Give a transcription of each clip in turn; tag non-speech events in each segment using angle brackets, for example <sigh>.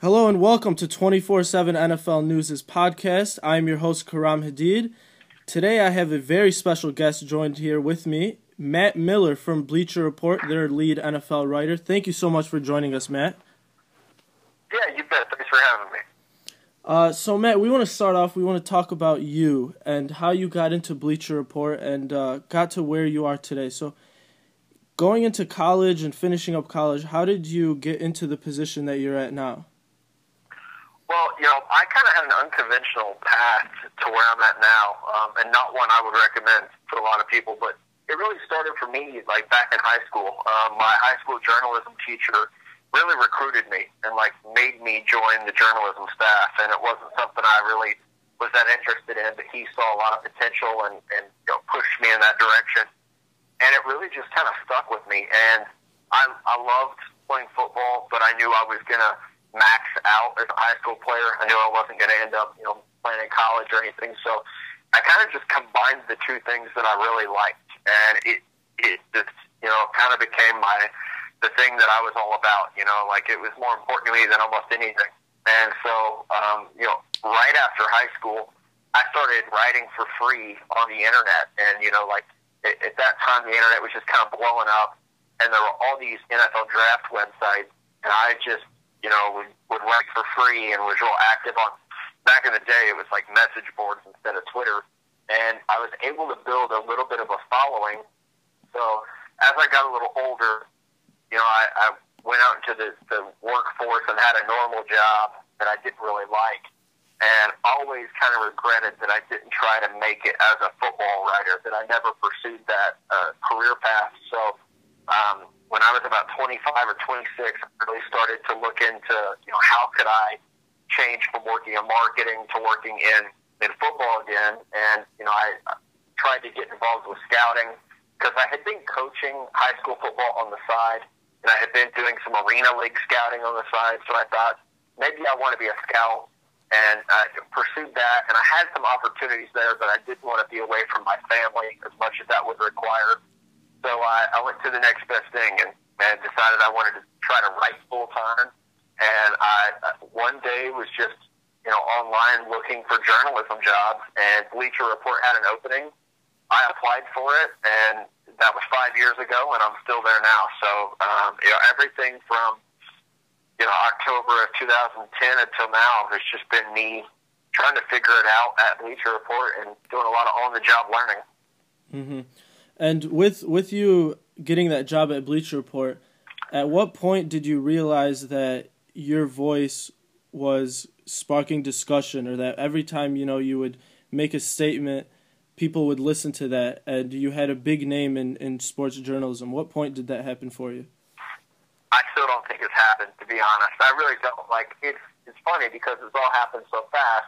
Hello and welcome to 24 7 NFL News' podcast. I'm your host, Karam Hadid. Today I have a very special guest joined here with me, Matt Miller from Bleacher Report, their lead NFL writer. Thank you so much for joining us, Matt. Yeah, you bet. Thanks for having me. Uh, so, Matt, we want to start off. We want to talk about you and how you got into Bleacher Report and uh, got to where you are today. So, going into college and finishing up college, how did you get into the position that you're at now? Well, you know, I kind of had an unconventional path to where I'm at now, um, and not one I would recommend for a lot of people. But it really started for me like back in high school. Um, my high school journalism teacher really recruited me and like made me join the journalism staff, and it wasn't something I really was that interested in, but he saw a lot of potential and, and you know, pushed me in that direction. And it really just kind of stuck with me. And I, I loved playing football, but I knew I was to max out as a high school player. I knew I wasn't going to end up, you know, playing in college or anything. So I kind of just combined the two things that I really liked, and it it just you know kind of became my the thing that I was all about. You know, like it was more important to me than almost anything. And so, um, you know, right after high school, I started writing for free on the internet, and you know, like at, at that time, the internet was just kind of blowing up, and there were all these NFL draft websites, and I just you know, would, would write for free and was real active on. Back in the day, it was like message boards instead of Twitter, and I was able to build a little bit of a following. So as I got a little older, you know, I, I went out into the, the workforce and had a normal job that I didn't really like, and always kind of regretted that I didn't try to make it as a football writer. That I never pursued that uh, career path. So. Um, when I was about 25 or 26, I really started to look into, you know, how could I change from working in marketing to working in, in football again. And, you know, I tried to get involved with scouting because I had been coaching high school football on the side and I had been doing some arena league scouting on the side. So I thought maybe I want to be a scout and I pursued that. And I had some opportunities there, but I didn't want to be away from my family as much as that would require. So I, I went to the next best thing and, and decided I wanted to try to write full time. And I one day was just you know online looking for journalism jobs, and Bleacher Report had an opening. I applied for it, and that was five years ago, and I'm still there now. So um, you know everything from you know October of 2010 until now has just been me trying to figure it out at Bleacher Report and doing a lot of on the job learning. Mm-hmm. And with with you getting that job at Bleacher Report, at what point did you realize that your voice was sparking discussion, or that every time you know you would make a statement, people would listen to that, and you had a big name in in sports journalism? What point did that happen for you? I still don't think it's happened, to be honest. I really don't. Like it's it's funny because it's all happened so fast,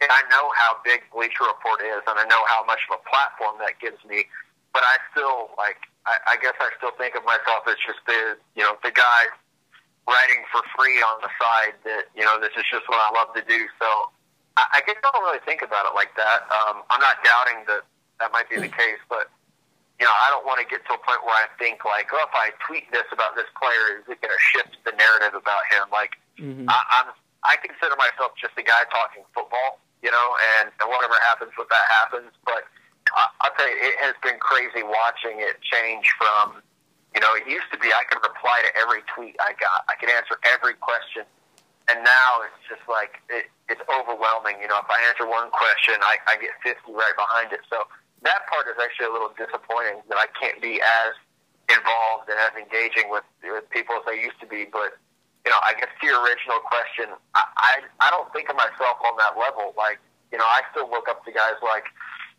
and I know how big Bleacher Report is, and I know how much of a platform that gives me but I still like. I, I guess I still think of myself as just the you know the guy writing for free on the side. That you know this is just what I love to do. So I, I guess I don't really think about it like that. Um, I'm not doubting that that might be the case, but you know, I don't want to get to a point where I think like, oh, if I tweet this about this player, is it going to shift the narrative about him? Like, mm-hmm. I, I'm, I consider myself just a guy talking football, you know, and, and whatever happens with that happens. But I'll tell you, it has been crazy watching it change from, you know, it used to be I could reply to every tweet I got, I could answer every question, and now it's just like it, it's overwhelming. You know, if I answer one question, I, I get 50 right behind it. So that part is actually a little disappointing that I can't be as involved and as engaging with, with people as I used to be. But you know, I guess to your original question, I, I I don't think of myself on that level. Like, you know, I still look up to guys like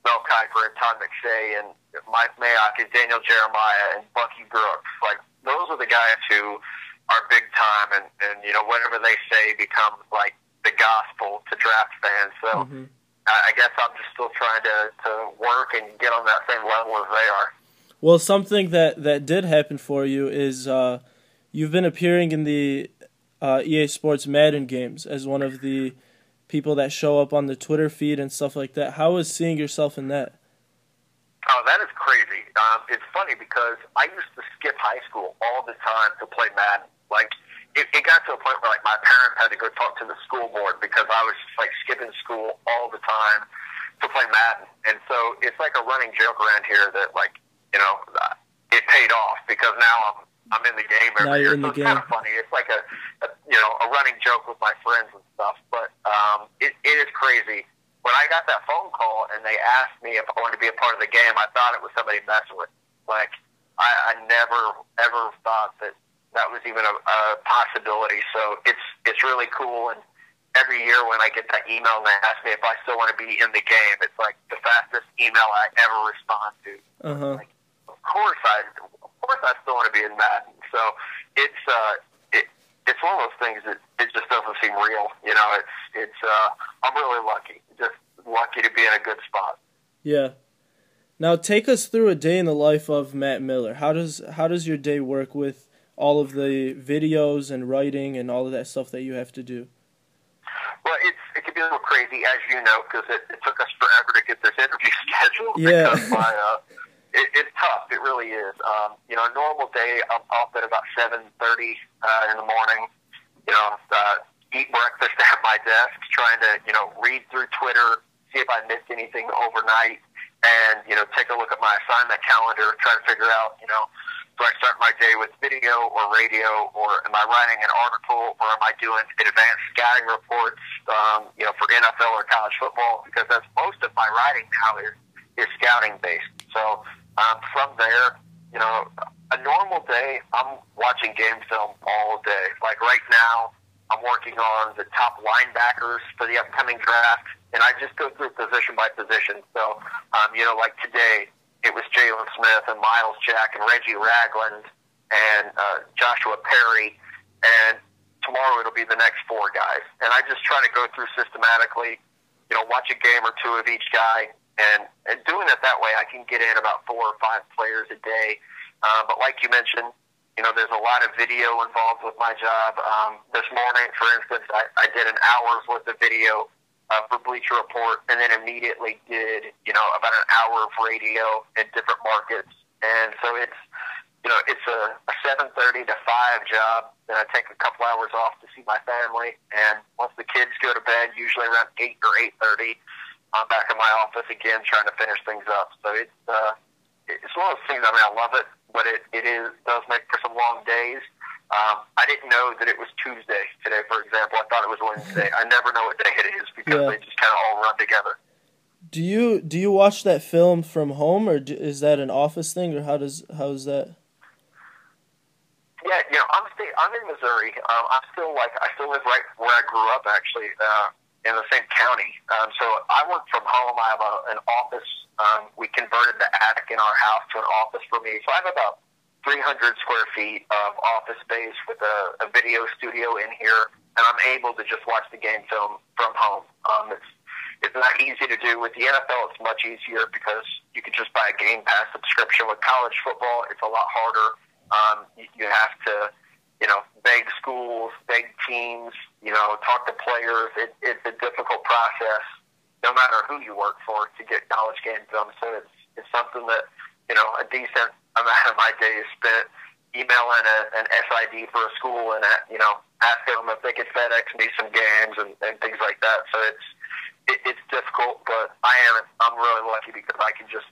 Mel Kiper and Todd McShay and Mike Mayock and Daniel Jeremiah and Bucky Brooks. Like those are the guys who are big time, and and you know whatever they say becomes like the gospel to draft fans. So mm-hmm. I, I guess I'm just still trying to to work and get on that same level as they are. Well, something that that did happen for you is uh, you've been appearing in the uh, EA Sports Madden games as one of the people that show up on the Twitter feed and stuff like that. How is seeing yourself in that? Oh, that is crazy. Um, it's funny because I used to skip high school all the time to play Madden. Like it, it got to a point where like my parents had to go talk to the school board because I was just like skipping school all the time to play Madden, and so it's like a running joke around here that like you know it paid off because now I'm I'm in the game every Now you're in so the it's kind of funny. It's like a, a you know a running joke with my friends and stuff. But um, it, it is crazy. When I got that phone call and they asked me if I wanted to be a part of the game, I thought it was somebody messing with. me. Like I, I never ever thought that that was even a, a possibility. So it's it's really cool. And every year when I get that email and they ask me if I still want to be in the game, it's like the fastest email I ever respond to Uh huh. of course I, of course I still want to be in Madden. So it's uh, it's one of those things that it just doesn't seem real. You know, it's it's uh, I'm really lucky, just lucky to be in a good spot. Yeah. Now take us through a day in the life of Matt Miller. How does how does your day work with all of the videos and writing and all of that stuff that you have to do? Well, it's it can be a little crazy, as you know, because it, it took us forever to get this interview <laughs> scheduled. Yeah. Because my, uh, it, it's tough. It really is. Um, you know, a normal day, I'm up at about seven thirty uh, in the morning. You know, uh, eat breakfast <laughs> at my desk, trying to you know read through Twitter, see if I missed anything overnight, and you know take a look at my assignment calendar, try to figure out you know do I start my day with video or radio, or am I writing an article, or am I doing advanced scouting reports, um, you know, for NFL or college football? Because that's most of my writing now is is scouting based. So um, from there, you know, a normal day, I'm watching game film all day. Like right now, I'm working on the top linebackers for the upcoming draft, and I just go through position by position. So, um, you know, like today, it was Jaylon Smith and Myles Jack and Reggie Ragland and uh, Joshua Perry, and tomorrow it'll be the next four guys. And I just try to go through systematically, you know, watch a game or two of each guy, and and doing it that way, I can get in about four or five players a day. Uh, but like you mentioned, you know, there's a lot of video involved with my job. Um, this morning, for instance, I, I did an hour's worth of video uh, for Bleacher Report, and then immediately did you know about an hour of radio in different markets. And so it's you know it's a, a 7:30 to 5 job. Then I take a couple hours off to see my family, and once the kids go to bed, usually around 8 or 8:30, I'm back in my office again trying to finish things up. So it's uh, it's one of those things. I mean, I love it, but it it is does make for some long days. Um, I didn't know that it was Tuesday today, for example. I thought it was Wednesday. I never know what day it is because Yeah. they just kind of all run together. Do you do you watch that film from home or do, is that an office thing or how does how is that? Yeah, you know, I'm stay, I'm in Missouri. Um, I'm still like I still live right where I grew up, actually, uh, in the same county. Um, so I work from home. I have a, an office. Um, we converted the attic in our house to an office for me. So I have about 300 square feet of office space with a, a video studio in here, and I'm able to just watch the game film from home. Um, it's it's not easy to do with the NFL. It's much easier because you can just buy a Game Pass subscription. With college football, it's a lot harder. Um, you, you have to, you know, beg schools, beg teams, you know, talk to players. It, it's a difficult process, no matter who you work for, to get college game film. So it's it's something that you know a decent amount of my day is spent emailing a, an SID for a school and uh, you know asking them if they could FedEx me some games and, and things like that. So it's it, it's difficult, but I am I'm really lucky because I can just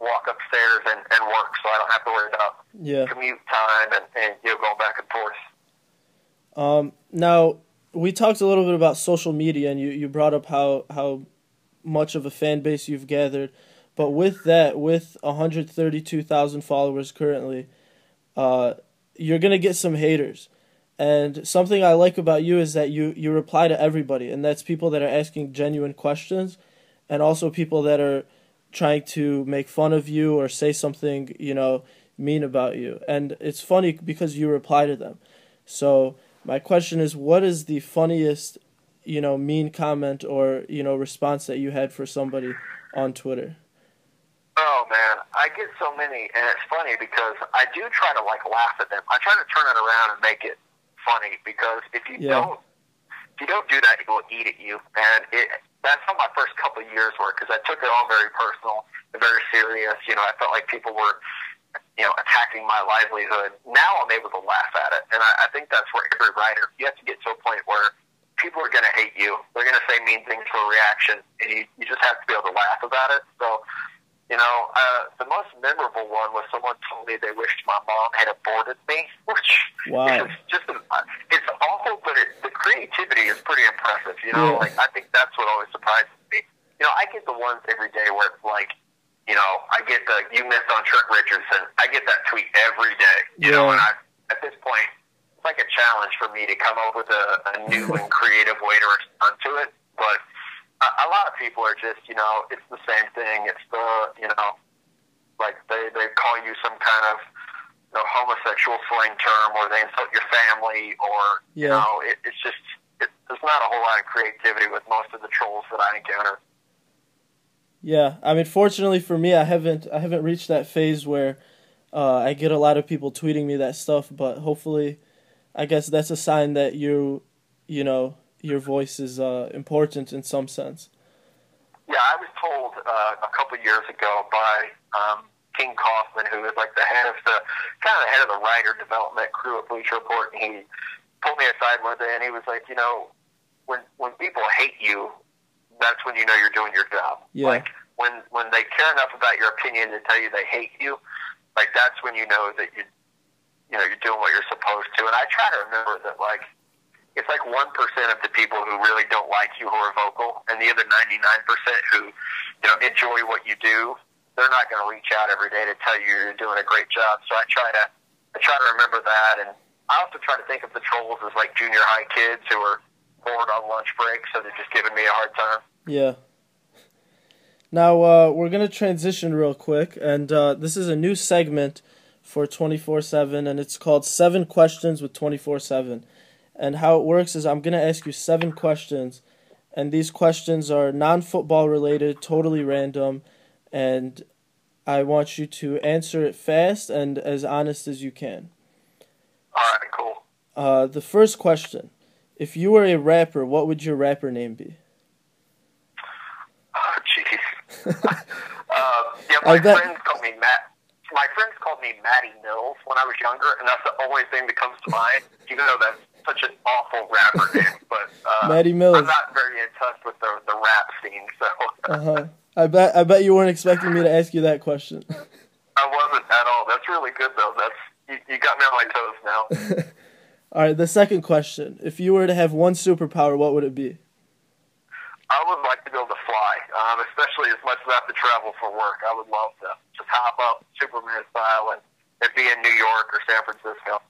walk upstairs and, and work, so I don't have to worry about Yeah. commute time and, and you know going back and forth. Um, now we talked a little bit about social media, and you, you brought up how how much of a fan base you've gathered. But with that, with 132,000 followers currently, uh, you're gonna get some haters. And something I like about you is that you, you reply to everybody, and that's people that are asking genuine questions, and also people that are trying to make fun of you or say something you know mean about you. And it's funny because you reply to them. So my question is, what is the funniest, you know, mean comment or you know response that you had for somebody on Twitter? Oh man, I get so many, and it's funny because I do try to like laugh at them. I try to turn it around and make it funny because if you Yeah. don't, if you don't do that, it will eat at you. And it that's how my first couple of years were because I took it all very personal and very serious. You know, I felt like people were you know, attacking my livelihood. Now I'm able to laugh at it, and I, I think that's where every writer you have to get to a point where people are going to hate you. They're going to say mean things for a reaction, and you, you just have to be able to laugh about it. So, you know, uh, the most memorable one was someone told me they wished my mom had aborted me, <laughs> which wow. is just it's awful, but it, the creativity is pretty impressive. You know, yeah. like I think that's what always surprises me. You know, I get the ones every day where it's like, you know, I get the you missed on Trent Richardson. I get that tweet every day. You yeah. know, and I at this point it's like a challenge for me to come up with a, a new <laughs> and creative way to respond to it. But a, a lot of people are just, you know, it's the same thing. It's the, you know, like they they call you some kind of you know, homosexual slang term, or they insult your family, or yeah. you know, it, it's just it, there's not a whole lot of creativity with most of the trolls that I encounter. Yeah, I mean, fortunately for me, I haven't I haven't reached that phase where uh, I get a lot of people tweeting me that stuff, but hopefully I guess that's a sign that you, you know, your voice is uh, important in some sense. Yeah, I was told uh, a couple years ago by um, King Kaufman, who is like the head of the kind of the head of the writer development crew at Bleacher Report, and he pulled me aside one day and he was like, you know, when when people hate you, that's when you know you're doing your job. Yeah. Like when when they care enough about your opinion to tell you they hate you, like that's when you know that you you know, you're doing what you're supposed to. And I try to remember that, like, it's like 1% of the people who really don't like you who are vocal, and the other 99% who, you know, enjoy what you do. They're not going to reach out every day to tell you you're doing a great job. So I try to, I try to remember that. And I also try to think of the trolls as like junior high kids who are bored on lunch break, so they're just giving me a hard time. Yeah. Now uh, we're gonna transition real quick, and uh, this is a new segment for 24 7, and it's called Seven Questions with 24 7. And how it works is I'm going to ask you seven questions, and these questions are non football related, totally random, and I want you to answer it fast and as honest as you can. Alright, cool. Uh, the first question If you were a rapper, what would your rapper name be? Uh, yeah, my friends called me Matt my friends called me Matty Mills when I was younger, and that's the only thing that comes to mind, even though that's such an awful rapper name. But uh, Matty Mills. I'm not very in touch with the the rap scene, so. uh huh. I bet I bet you weren't expecting me to ask you that question. I wasn't at all. That's really good though. That's you, you got me on my toes now. <laughs> all right, the second question: If you were to have one superpower, what would it be? I would like to be able to fly, um, especially as much as I have to travel for work. I would love to just hop up Superman style and, and be in New York or San Francisco.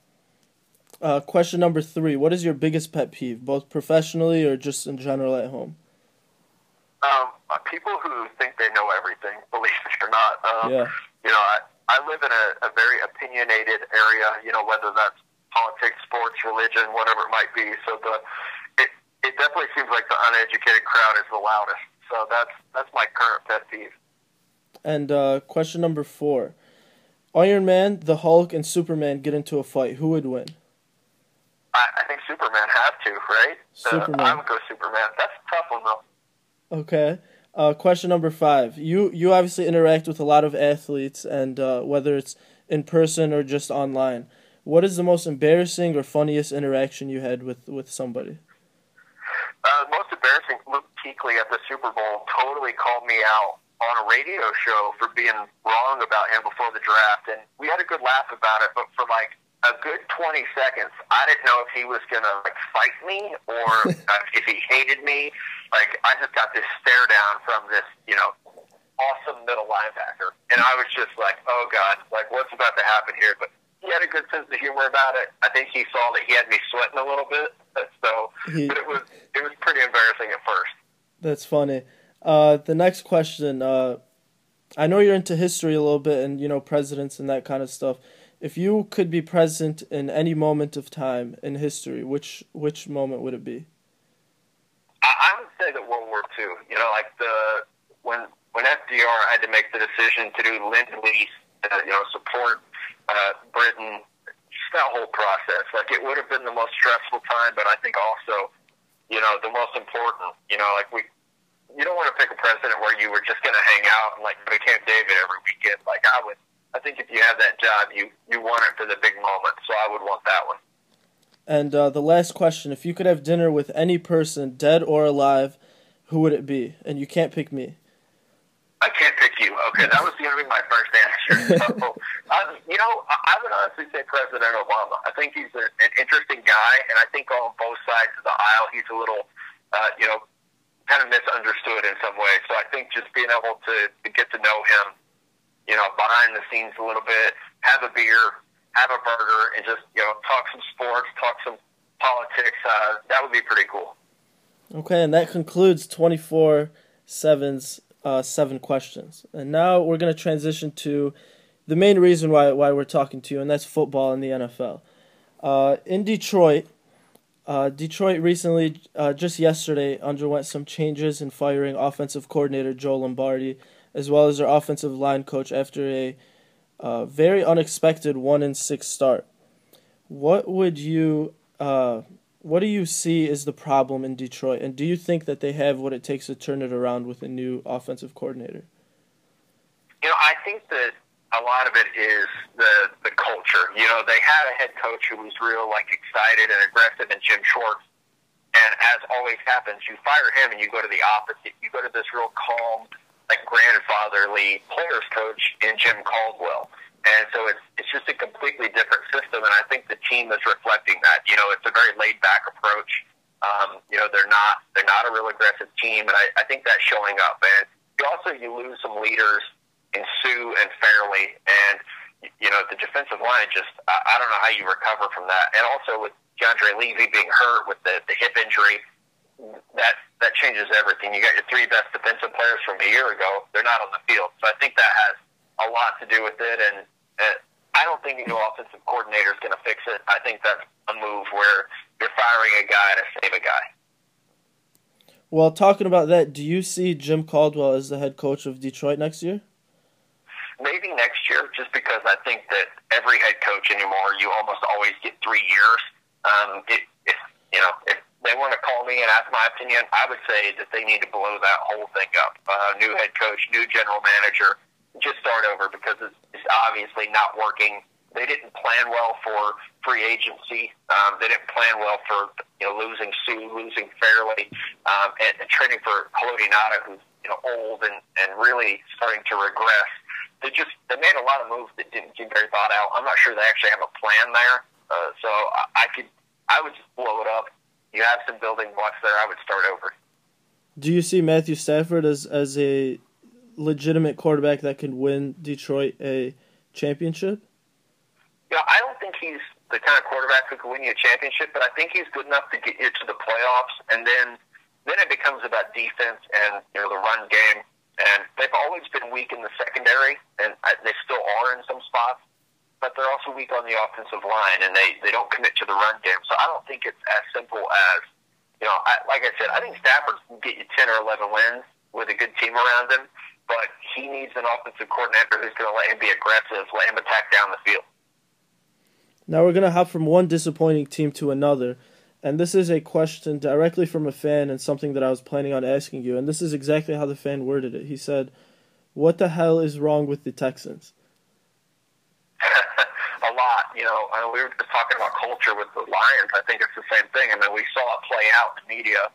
Uh, question number three: What is your biggest pet peeve, both professionally or just in general at home? Um, uh, people who think they know everything, <laughs> believe it or not. Um, yeah. You know, I, I live in a, a very opinionated area. You know, whether that's politics, sports, religion, whatever it might be. So the it definitely seems like the uneducated crowd is the loudest. So that's that's my current pet peeve. And uh, question number four: Iron Man, the Hulk, and Superman get into a fight. Who would win? I, I think Superman has to, right? Superman. Uh, I would go Superman. That's a tough one though. Okay. Uh, question number five. You you obviously interact with a lot of athletes, and uh, whether it's in person or just online, what is the most embarrassing or funniest interaction you had with with somebody? Uh, most embarrassing, Luke Kuechly at the Super Bowl totally called me out on a radio show for being wrong about him before the draft, and we had a good laugh about it. But for like a good 20 seconds, I didn't know if he was gonna like fight me or <laughs> if he hated me. Like I just got this stare down from this, you know, awesome middle linebacker, and I was just like, oh god, like what's about to happen here? But he had a good sense of humor about it. I think he saw that he had me sweating a little bit, <laughs> so he, but it was it was pretty embarrassing at first. That's funny. Uh, the next question. Uh, I know you're into history a little bit, and you know presidents and that kind of stuff. If you could be present in any moment of time in history, which which moment would it be? I, I would say that World War II. You know, like the when when FDR had to make the decision to do lend lease, uh, you know, support uh, Britain, that whole process. Like it would have been the most stressful time, but I think also, you know, the most important. You know, like we, you don't want to pick a president where you were just going to hang out and like go to Camp David every weekend. Like I would, I think if you have that job, you you want it for the big moment. So I would want that one. And uh, the last question: If you could have dinner with any person, dead or alive, who would it be? And you can't pick me. I can't Okay, that was going to be my first answer. <laughs> So, um, you know, I would honestly say President Obama. I think he's a, an interesting guy, and I think on both sides of the aisle, he's a little, uh, you know, kind of misunderstood in some ways. So I think just being able to, to get to know him, you know, behind the scenes a little bit, have a beer, have a burger, and just you know, talk some sports, talk some politics. Uh, that would be pretty cool. Okay, and that concludes twenty four seven's uh, seven questions. And now we're going to transition to the main reason why, why we're talking to you, and that's football in the NFL. Uh, in Detroit, uh, Detroit recently, uh, just yesterday, underwent some changes in firing offensive coordinator Joe Lombardi, as well as their offensive line coach after a uh, very unexpected one in six start. What would you uh, what do you see is the problem in Detroit, and do you think that they have what it takes to turn it around with a new offensive coordinator? You know, I think that a lot of it is the the culture. You know, they had a head coach who was real like excited and aggressive, and Jim Schwartz. And as always happens, you fire him and you go to the opposite. You go to this real calm, like grandfatherly players coach in Jim Caldwell. And so it's it's just a completely different system, and I think the team is reflecting that. You know, it's a very laid back approach. Um, you know, they're not they're not a real aggressive team, and I, I think that's showing up. And you also you lose some leaders in Suh and Fairley, and you know the defensive line just I, I don't know how you recover from that. And also with DeAndre Levy being hurt with the, the hip injury, that that changes everything. You got your three best defensive players from a year ago; they're not on the field, so I think that has a lot to do with it. And uh, I don't think a new offensive coordinator is going to fix it. I think that's a move where you're firing a guy to save a guy. Well, talking about that, do you see Jim Caldwell as the head coach of Detroit next year? Maybe next year, just because I think that every head coach anymore, you almost always get three years. Um, it, if you know, if they want to call me and ask my opinion, I would say that they need to blow that whole thing up. Uh, new head coach, new general manager just start over because it's, it's obviously not working. They didn't plan well for free agency. Um, they didn't plan well for you know losing Suh, losing Fairley, um, and, and trading for Haloti Ngata, who's you know old and and really starting to regress. They just they made a lot of moves that didn't seem very thought out. I'm not sure they actually have a plan there. Uh, so I, I could I would just blow it up. You have some building blocks there. I would start over. Do you see Matthew Stafford as as a legitimate quarterback that can win Detroit a championship? Know, I don't think he's the kind of quarterback who can win you a championship, but I think he's good enough to get you to the playoffs, and then then it becomes about defense and you know the run game. And they've always been weak in the secondary, and they still are in some spots. But they're also weak on the offensive line, and they they don't commit to the run game. So I don't think it's as simple as you know. I, like I said, I think Stafford can get you ten or eleven wins with a good team around him but he needs an offensive coordinator who's going to let him be aggressive, let him attack down the field. Now we're going to hop from one disappointing team to another. And this is a question directly from a fan and something that I was planning on asking you. And this is exactly how the fan worded it. He said, What the hell is wrong with the Texans? <laughs> <laughs> a lot. You know, we were just talking about culture with the Lions. I think it's the same thing. I mean, we saw it play out in the media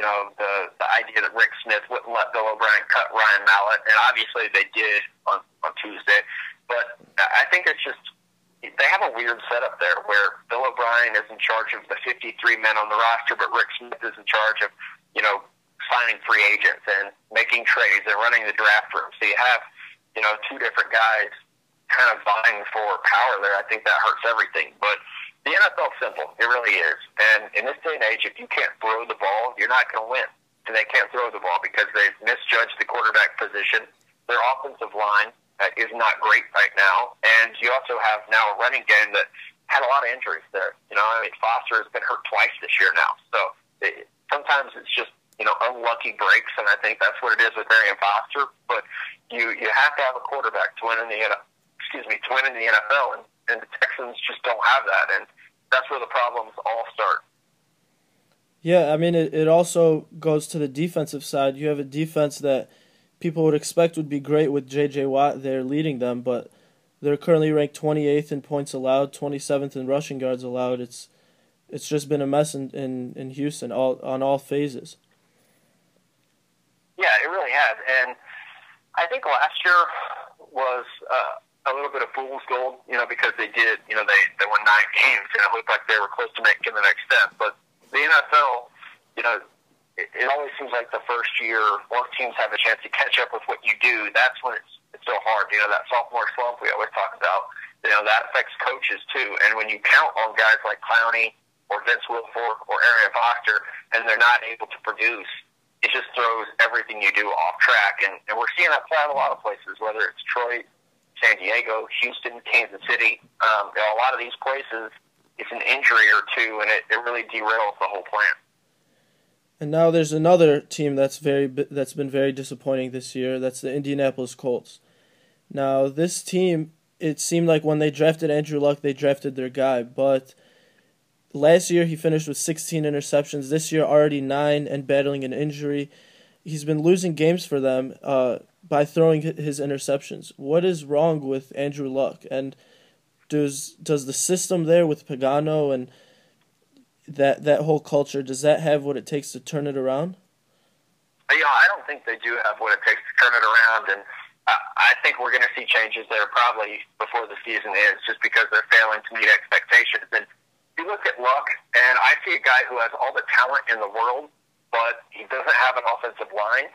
you know, the the idea that Rick Smith wouldn't let Bill O'Brien cut Ryan Mallett, and obviously they did on on Tuesday. But I think it's just they have a weird setup there where Bill O'Brien is in charge of the 53 men on the roster, but Rick Smith is in charge of you know signing free agents and making trades and running the draft room. So you have you know two different guys kind of vying for power there. I think that hurts everything, but the NFL's simple. It really is. And in this day and age, if you can't throw the ball, you're not going to win. And they can't throw the ball because they've misjudged the quarterback position. Their offensive line uh, is not great right now. And you also have now a running game that had a lot of injuries there. You know, I mean, Foster has been hurt twice this year now. So it, sometimes it's just, you know, unlucky breaks. And I think that's what it is with Arian Foster. But you, you have to have a quarterback to win in the NFL. Excuse me, to win in the NFL, and and the Texans just don't have that, and that's where the problems all start. Yeah, I mean, it, it also goes to the defensive side. You have a defense that people would expect would be great with J.J. Watt there leading them, but They're currently ranked 28th in points allowed, 27th in rushing yards allowed. It's it's just been a mess in, in, in Houston all on all phases. Yeah, it really has, and I think last year was uh, a little bit of fool's gold, you know, because they did, you know, they they won nine games and it looked like they were close to making the next step. But the NFL, you know, it, it always seems like the first year, once teams have a chance to catch up with what you do, that's when it's it's so hard. You know, that sophomore slump we always talk about. You know, that affects coaches too. And when you count on guys like Clowney or Vince Wilfork or Arian Foster, and they're not able to produce, it just throws everything you do off track. And, and we're seeing that play out a lot of places, whether it's Detroit, San Diego, Houston, Kansas City. Um, you know, a lot of these places, it's an injury or two, and it, it really derails the whole plan. And now there's another team that's very that's been very disappointing this year. That's the Indianapolis Colts. Now this team, it seemed like when they drafted Andrew Luck, they drafted their guy, but last year he finished with 16 interceptions. This year already nine and battling an injury. He's been losing games for them uh, by throwing his interceptions. What is wrong with Andrew Luck? And does does the system there with Pagano and that that whole culture does that have what it takes to turn it around? Uh, yeah, I don't think they do have what it takes to turn it around, and I think we're going to see changes there probably before the season ends, just because they're failing to meet expectations. And you look at Luck, and I see a guy who has all the talent in the world, but he doesn't have an offensive line.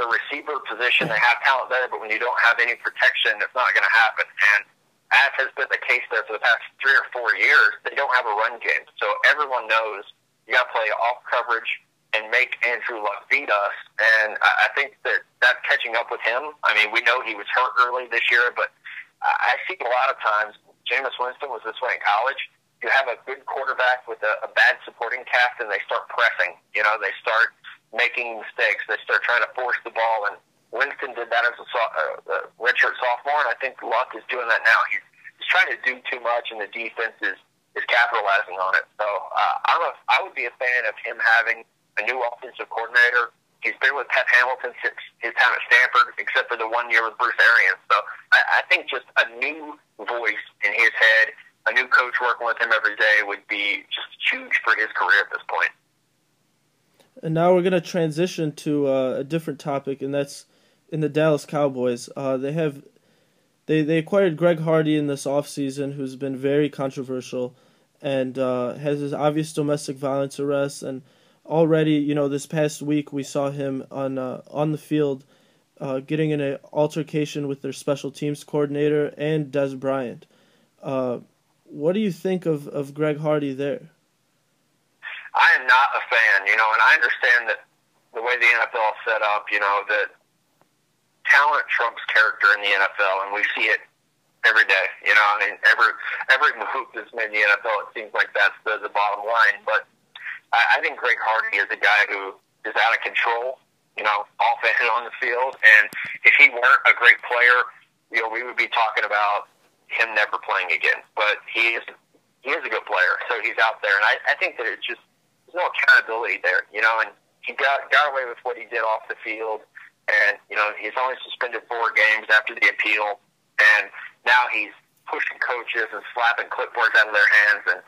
The receiver position, they have talent there, but when you don't have any protection, it's not going to happen. And as has been the case there for the past three or four years, they don't have a run game. So everyone knows you got to play off coverage and make Andrew Luck beat us. And I think that that's catching up with him. I mean, we know he was hurt early this year, but I see a lot of times, Jameis Winston was this way in college. You have a good quarterback with a, a bad supporting cast, and they start pressing. You know, they start making mistakes. They start trying to force the ball, and Winston did that as a, so, uh, a redshirt sophomore, and I think Luck is doing that now. He's, he's trying to do too much, and the defense is is capitalizing on it. So uh, I'm a, I would be a fan of him having a new offensive coordinator. He's been with Pep Hamilton since his time at Stanford, except for the one year with Bruce Arians. So I, I think just a new voice in his head, a new coach working with him every day would be just huge for his career at this point. And now we're going to transition to uh, a different topic, and that's in the Dallas Cowboys. Uh, they have they they acquired Greg Hardy in this offseason, who's been very controversial, and uh, has his obvious domestic violence arrests. And already, you know, this past week we saw him on uh, on the field, uh, getting in an altercation with their special teams coordinator and Dez Bryant. Uh, what do you think of, of Greg Hardy there? Am not a fan, you know, and I understand that the way the NFL is set up, you know, that talent trumps character in the NFL, and we see it every day. You know, I mean, every every move that's made in the NFL, it seems like that's the, the bottom line. But I, I think Greg Hardy is a guy who is out of control. You know, off and on the field, and if he weren't a great player, you know, we would be talking about him never playing again. But he is he is a good player, so he's out there, and I, I think that it's just there's no accountability there. You know, and he got got away with what he did off the field and you know he's only suspended four games after the appeal, and now he's pushing coaches and slapping clipboards out of their hands. And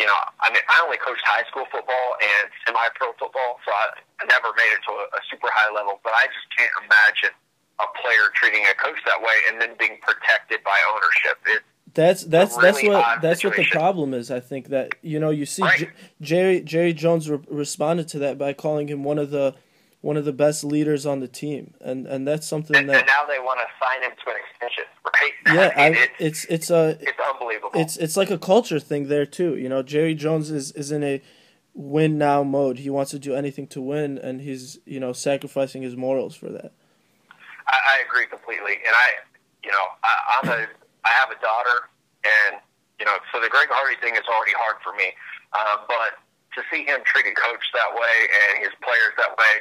you know, I mean, I only coached high school football and semi-pro football, so I, I never made it to a, a super high level. But I just can't imagine a player treating a coach that way and then being protected by ownership. It, that's that's really uh, that's what that's situation. what the problem is. I think that you know you see right. J- Jerry Jerry Jones re- responded to that by calling him one of the one of the best leaders on the team, and and that's something and, that. And now they want to sign him to an extension, <laughs> right? Yeah, I mean, I, it's, it's it's a it's unbelievable. It's it's like a culture thing there too. You know, Jerry Jones is is in a win now mode. He wants to do anything to win, and he's you know sacrificing his morals for that. I, I agree completely, and I you know I, I'm a I have a daughter, and you know so the Greg Hardy thing is already hard for me, uh, but to see him treat a coach that way and his players that way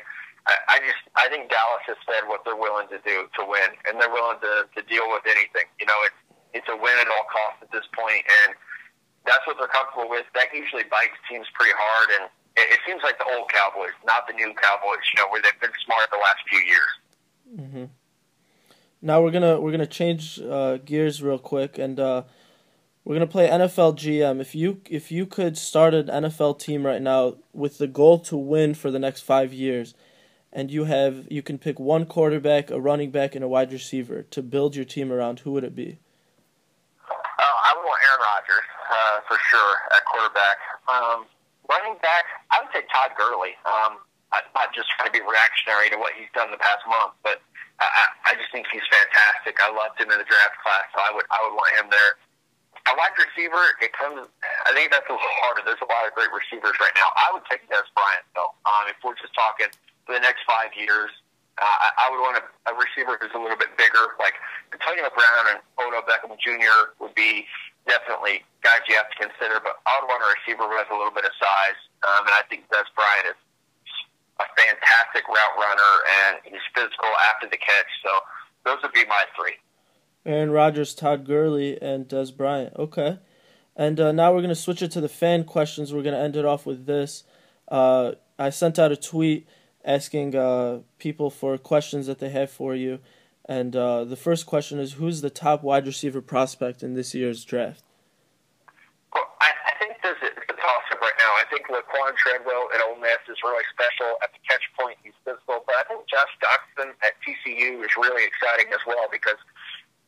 I, I just I think Dallas has said what they're willing to do to win, and they're willing to, to deal with anything. You know, it's it's a win at all costs at this point, and that's what they're comfortable with. That usually bites teams pretty hard, and it, it seems like the old Cowboys, not the new Cowboys. You know, where they've been smart the last few years. Mm-hmm. Now we're gonna we're gonna change uh, gears real quick, and uh, we're gonna play NFL GM. If you if you could start an NFL team right now with the goal to win for the next five years, and you have you can pick one quarterback, a running back, and a wide receiver to build your team around, who would it be? Uh, I would want Aaron Rodgers uh, for sure at quarterback. Um, running back, I would say Todd Gurley. Um, Not just trying to be reactionary to what he's done the past month, but I, I just think he's fantastic. I loved him in the draft class, so I would I would want him there. A wide receiver, it comes. I think that's a little harder. There's a lot of great receivers right now. I would take Dez Bryant though. Um, if we're just talking for the next five years, uh, I, I would want a, a receiver who's a little bit bigger, like Antonio Brown and Odell Beckham Jr. would be definitely guys you have to consider. But I would want a receiver who has a little bit of size, um, and I think Dez Bryant is a fantastic route runner, and he's physical after the catch. So those would be my three. Aaron Rodgers, Todd Gurley, and Dez Bryant. Okay. And uh, now we're going to switch it to the fan questions. We're going to end it off with this. Uh, I sent out a tweet asking uh, people for questions that they have for you. And uh, the first question is Who's the top wide receiver prospect in this year's draft? I think Laquan Treadwell at Ole Miss is really special at the catch point. He's physical, but I think Josh Doctson at TCU is really exciting as well because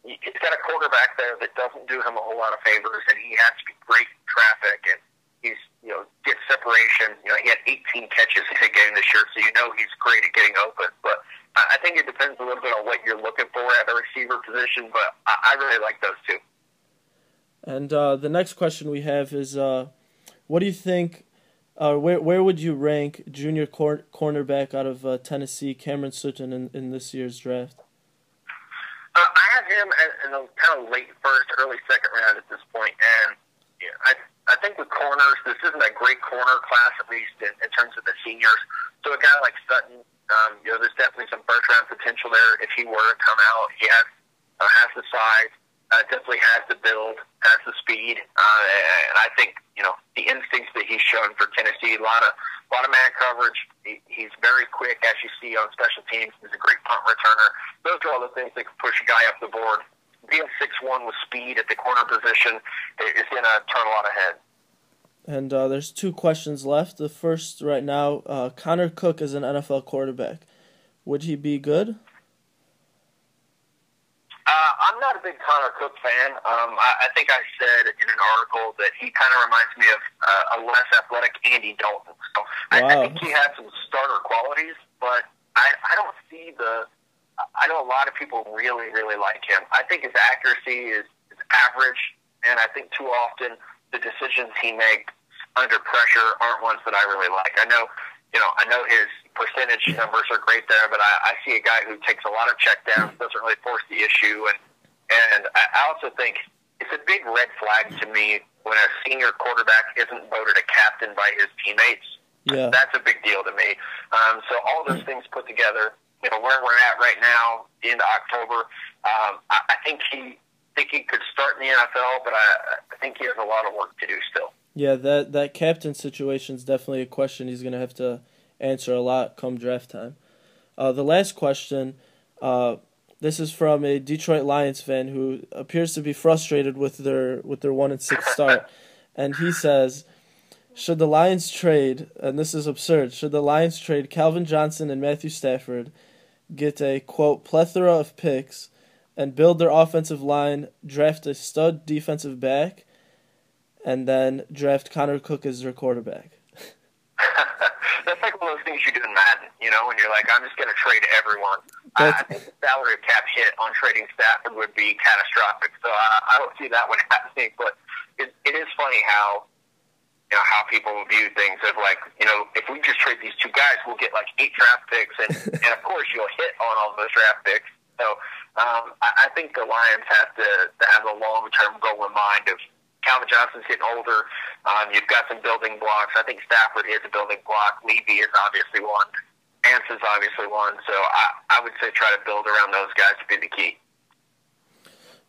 he's got a quarterback there that doesn't do him a whole lot of favors, and he has to be great in traffic and he's you know get separation. You know, he had 18 catches in a game this year, so you know he's great at getting open. But I think it depends a little bit on what you're looking for at the receiver position. But I really like those two. And uh, the next question we have is. Uh what do you think? Uh, where where would you rank junior cor- cornerback out of uh, Tennessee, Cameron Sutton, in, in this year's draft? Uh, I have him in the kind of late first, early second round at this point, and I I think with corners, this isn't a great corner class, at least in, in terms of the seniors. So a guy like Sutton, um, you know, there's definitely some first round potential there if he were to come out. He has uh, has the size uh, definitely has the build, has the speed, uh, and I think you know the instincts that he's shown for Tennessee. A lot of a lot of man coverage. He, he's very quick, as you see on special teams. He's a great punt returner. Those are all the things that can push a guy up the board. Being six one with speed at the corner position is going to turn a lot ahead. And uh, there's two questions left. The first, right now, uh, Connor Cook is an NFL quarterback. Would he be good? Uh, I'm not a big Connor Cook fan. Um, I, I think I said in an article that he kind of reminds me of uh, a less athletic Andy Dalton. So wow. I, I think he has some starter qualities, but I, I don't see the. I know a lot of people really, really like him. I think his accuracy is, is average, and I think too often the decisions he makes under pressure aren't ones that I really like. I know, you know, I know his percentage numbers are great there, but I, I see a guy who takes a lot of checkdowns, doesn't really force the issue, and and I also think it's a big red flag to me when a senior quarterback isn't voted a captain by his teammates. Yeah. That's a big deal to me. Um, so all those things put together, you know, where we're at right now, into October, um, I, I think he think he could start in the NFL, but I, I think he has a lot of work to do still. Yeah, that that captain situation is definitely a question he's going to have to answer a lot come draft time. Uh, the last question, uh, this is from a Detroit Lions fan who appears to be frustrated with their with their one and six start, and he says, "Should the Lions trade?" And this is absurd. Should the Lions trade Calvin Johnson and Matthew Stafford, get a quote plethora of picks, and build their offensive line, draft a stud defensive back, and then draft Connor Cook as their quarterback? <laughs> that's like one of those things you do in Madden, you know, when you're like, I'm just going to trade everyone. I, I think the salary cap hit on trading Stafford would be catastrophic, so I, I don't see that one <laughs> happening. But it, it is funny how you know how people view things of like, you know, if we just trade these two guys, we'll get like eight draft picks, and <laughs> and of course you'll hit on all those draft picks. So um, I, I think the Lions have to, to have a long term goal in mind of Calvin Johnson's getting older. Um, you've got some building blocks. I think Stafford is a building block. Levy is obviously one. Ants is obviously one. So I, I would say try to build around those guys to be the key.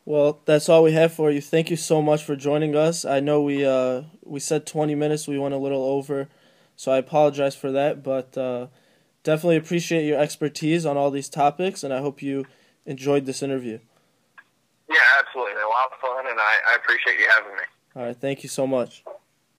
Well, that's all we have for you. Thank you so much for joining us. I know we uh, we said 20 minutes. We went a little over, so I apologize for that. But uh, definitely appreciate your expertise on all these topics, and I hope you enjoyed this interview. Yeah, absolutely. A lot of fun, and I, I appreciate you having me. All right, thank you so much.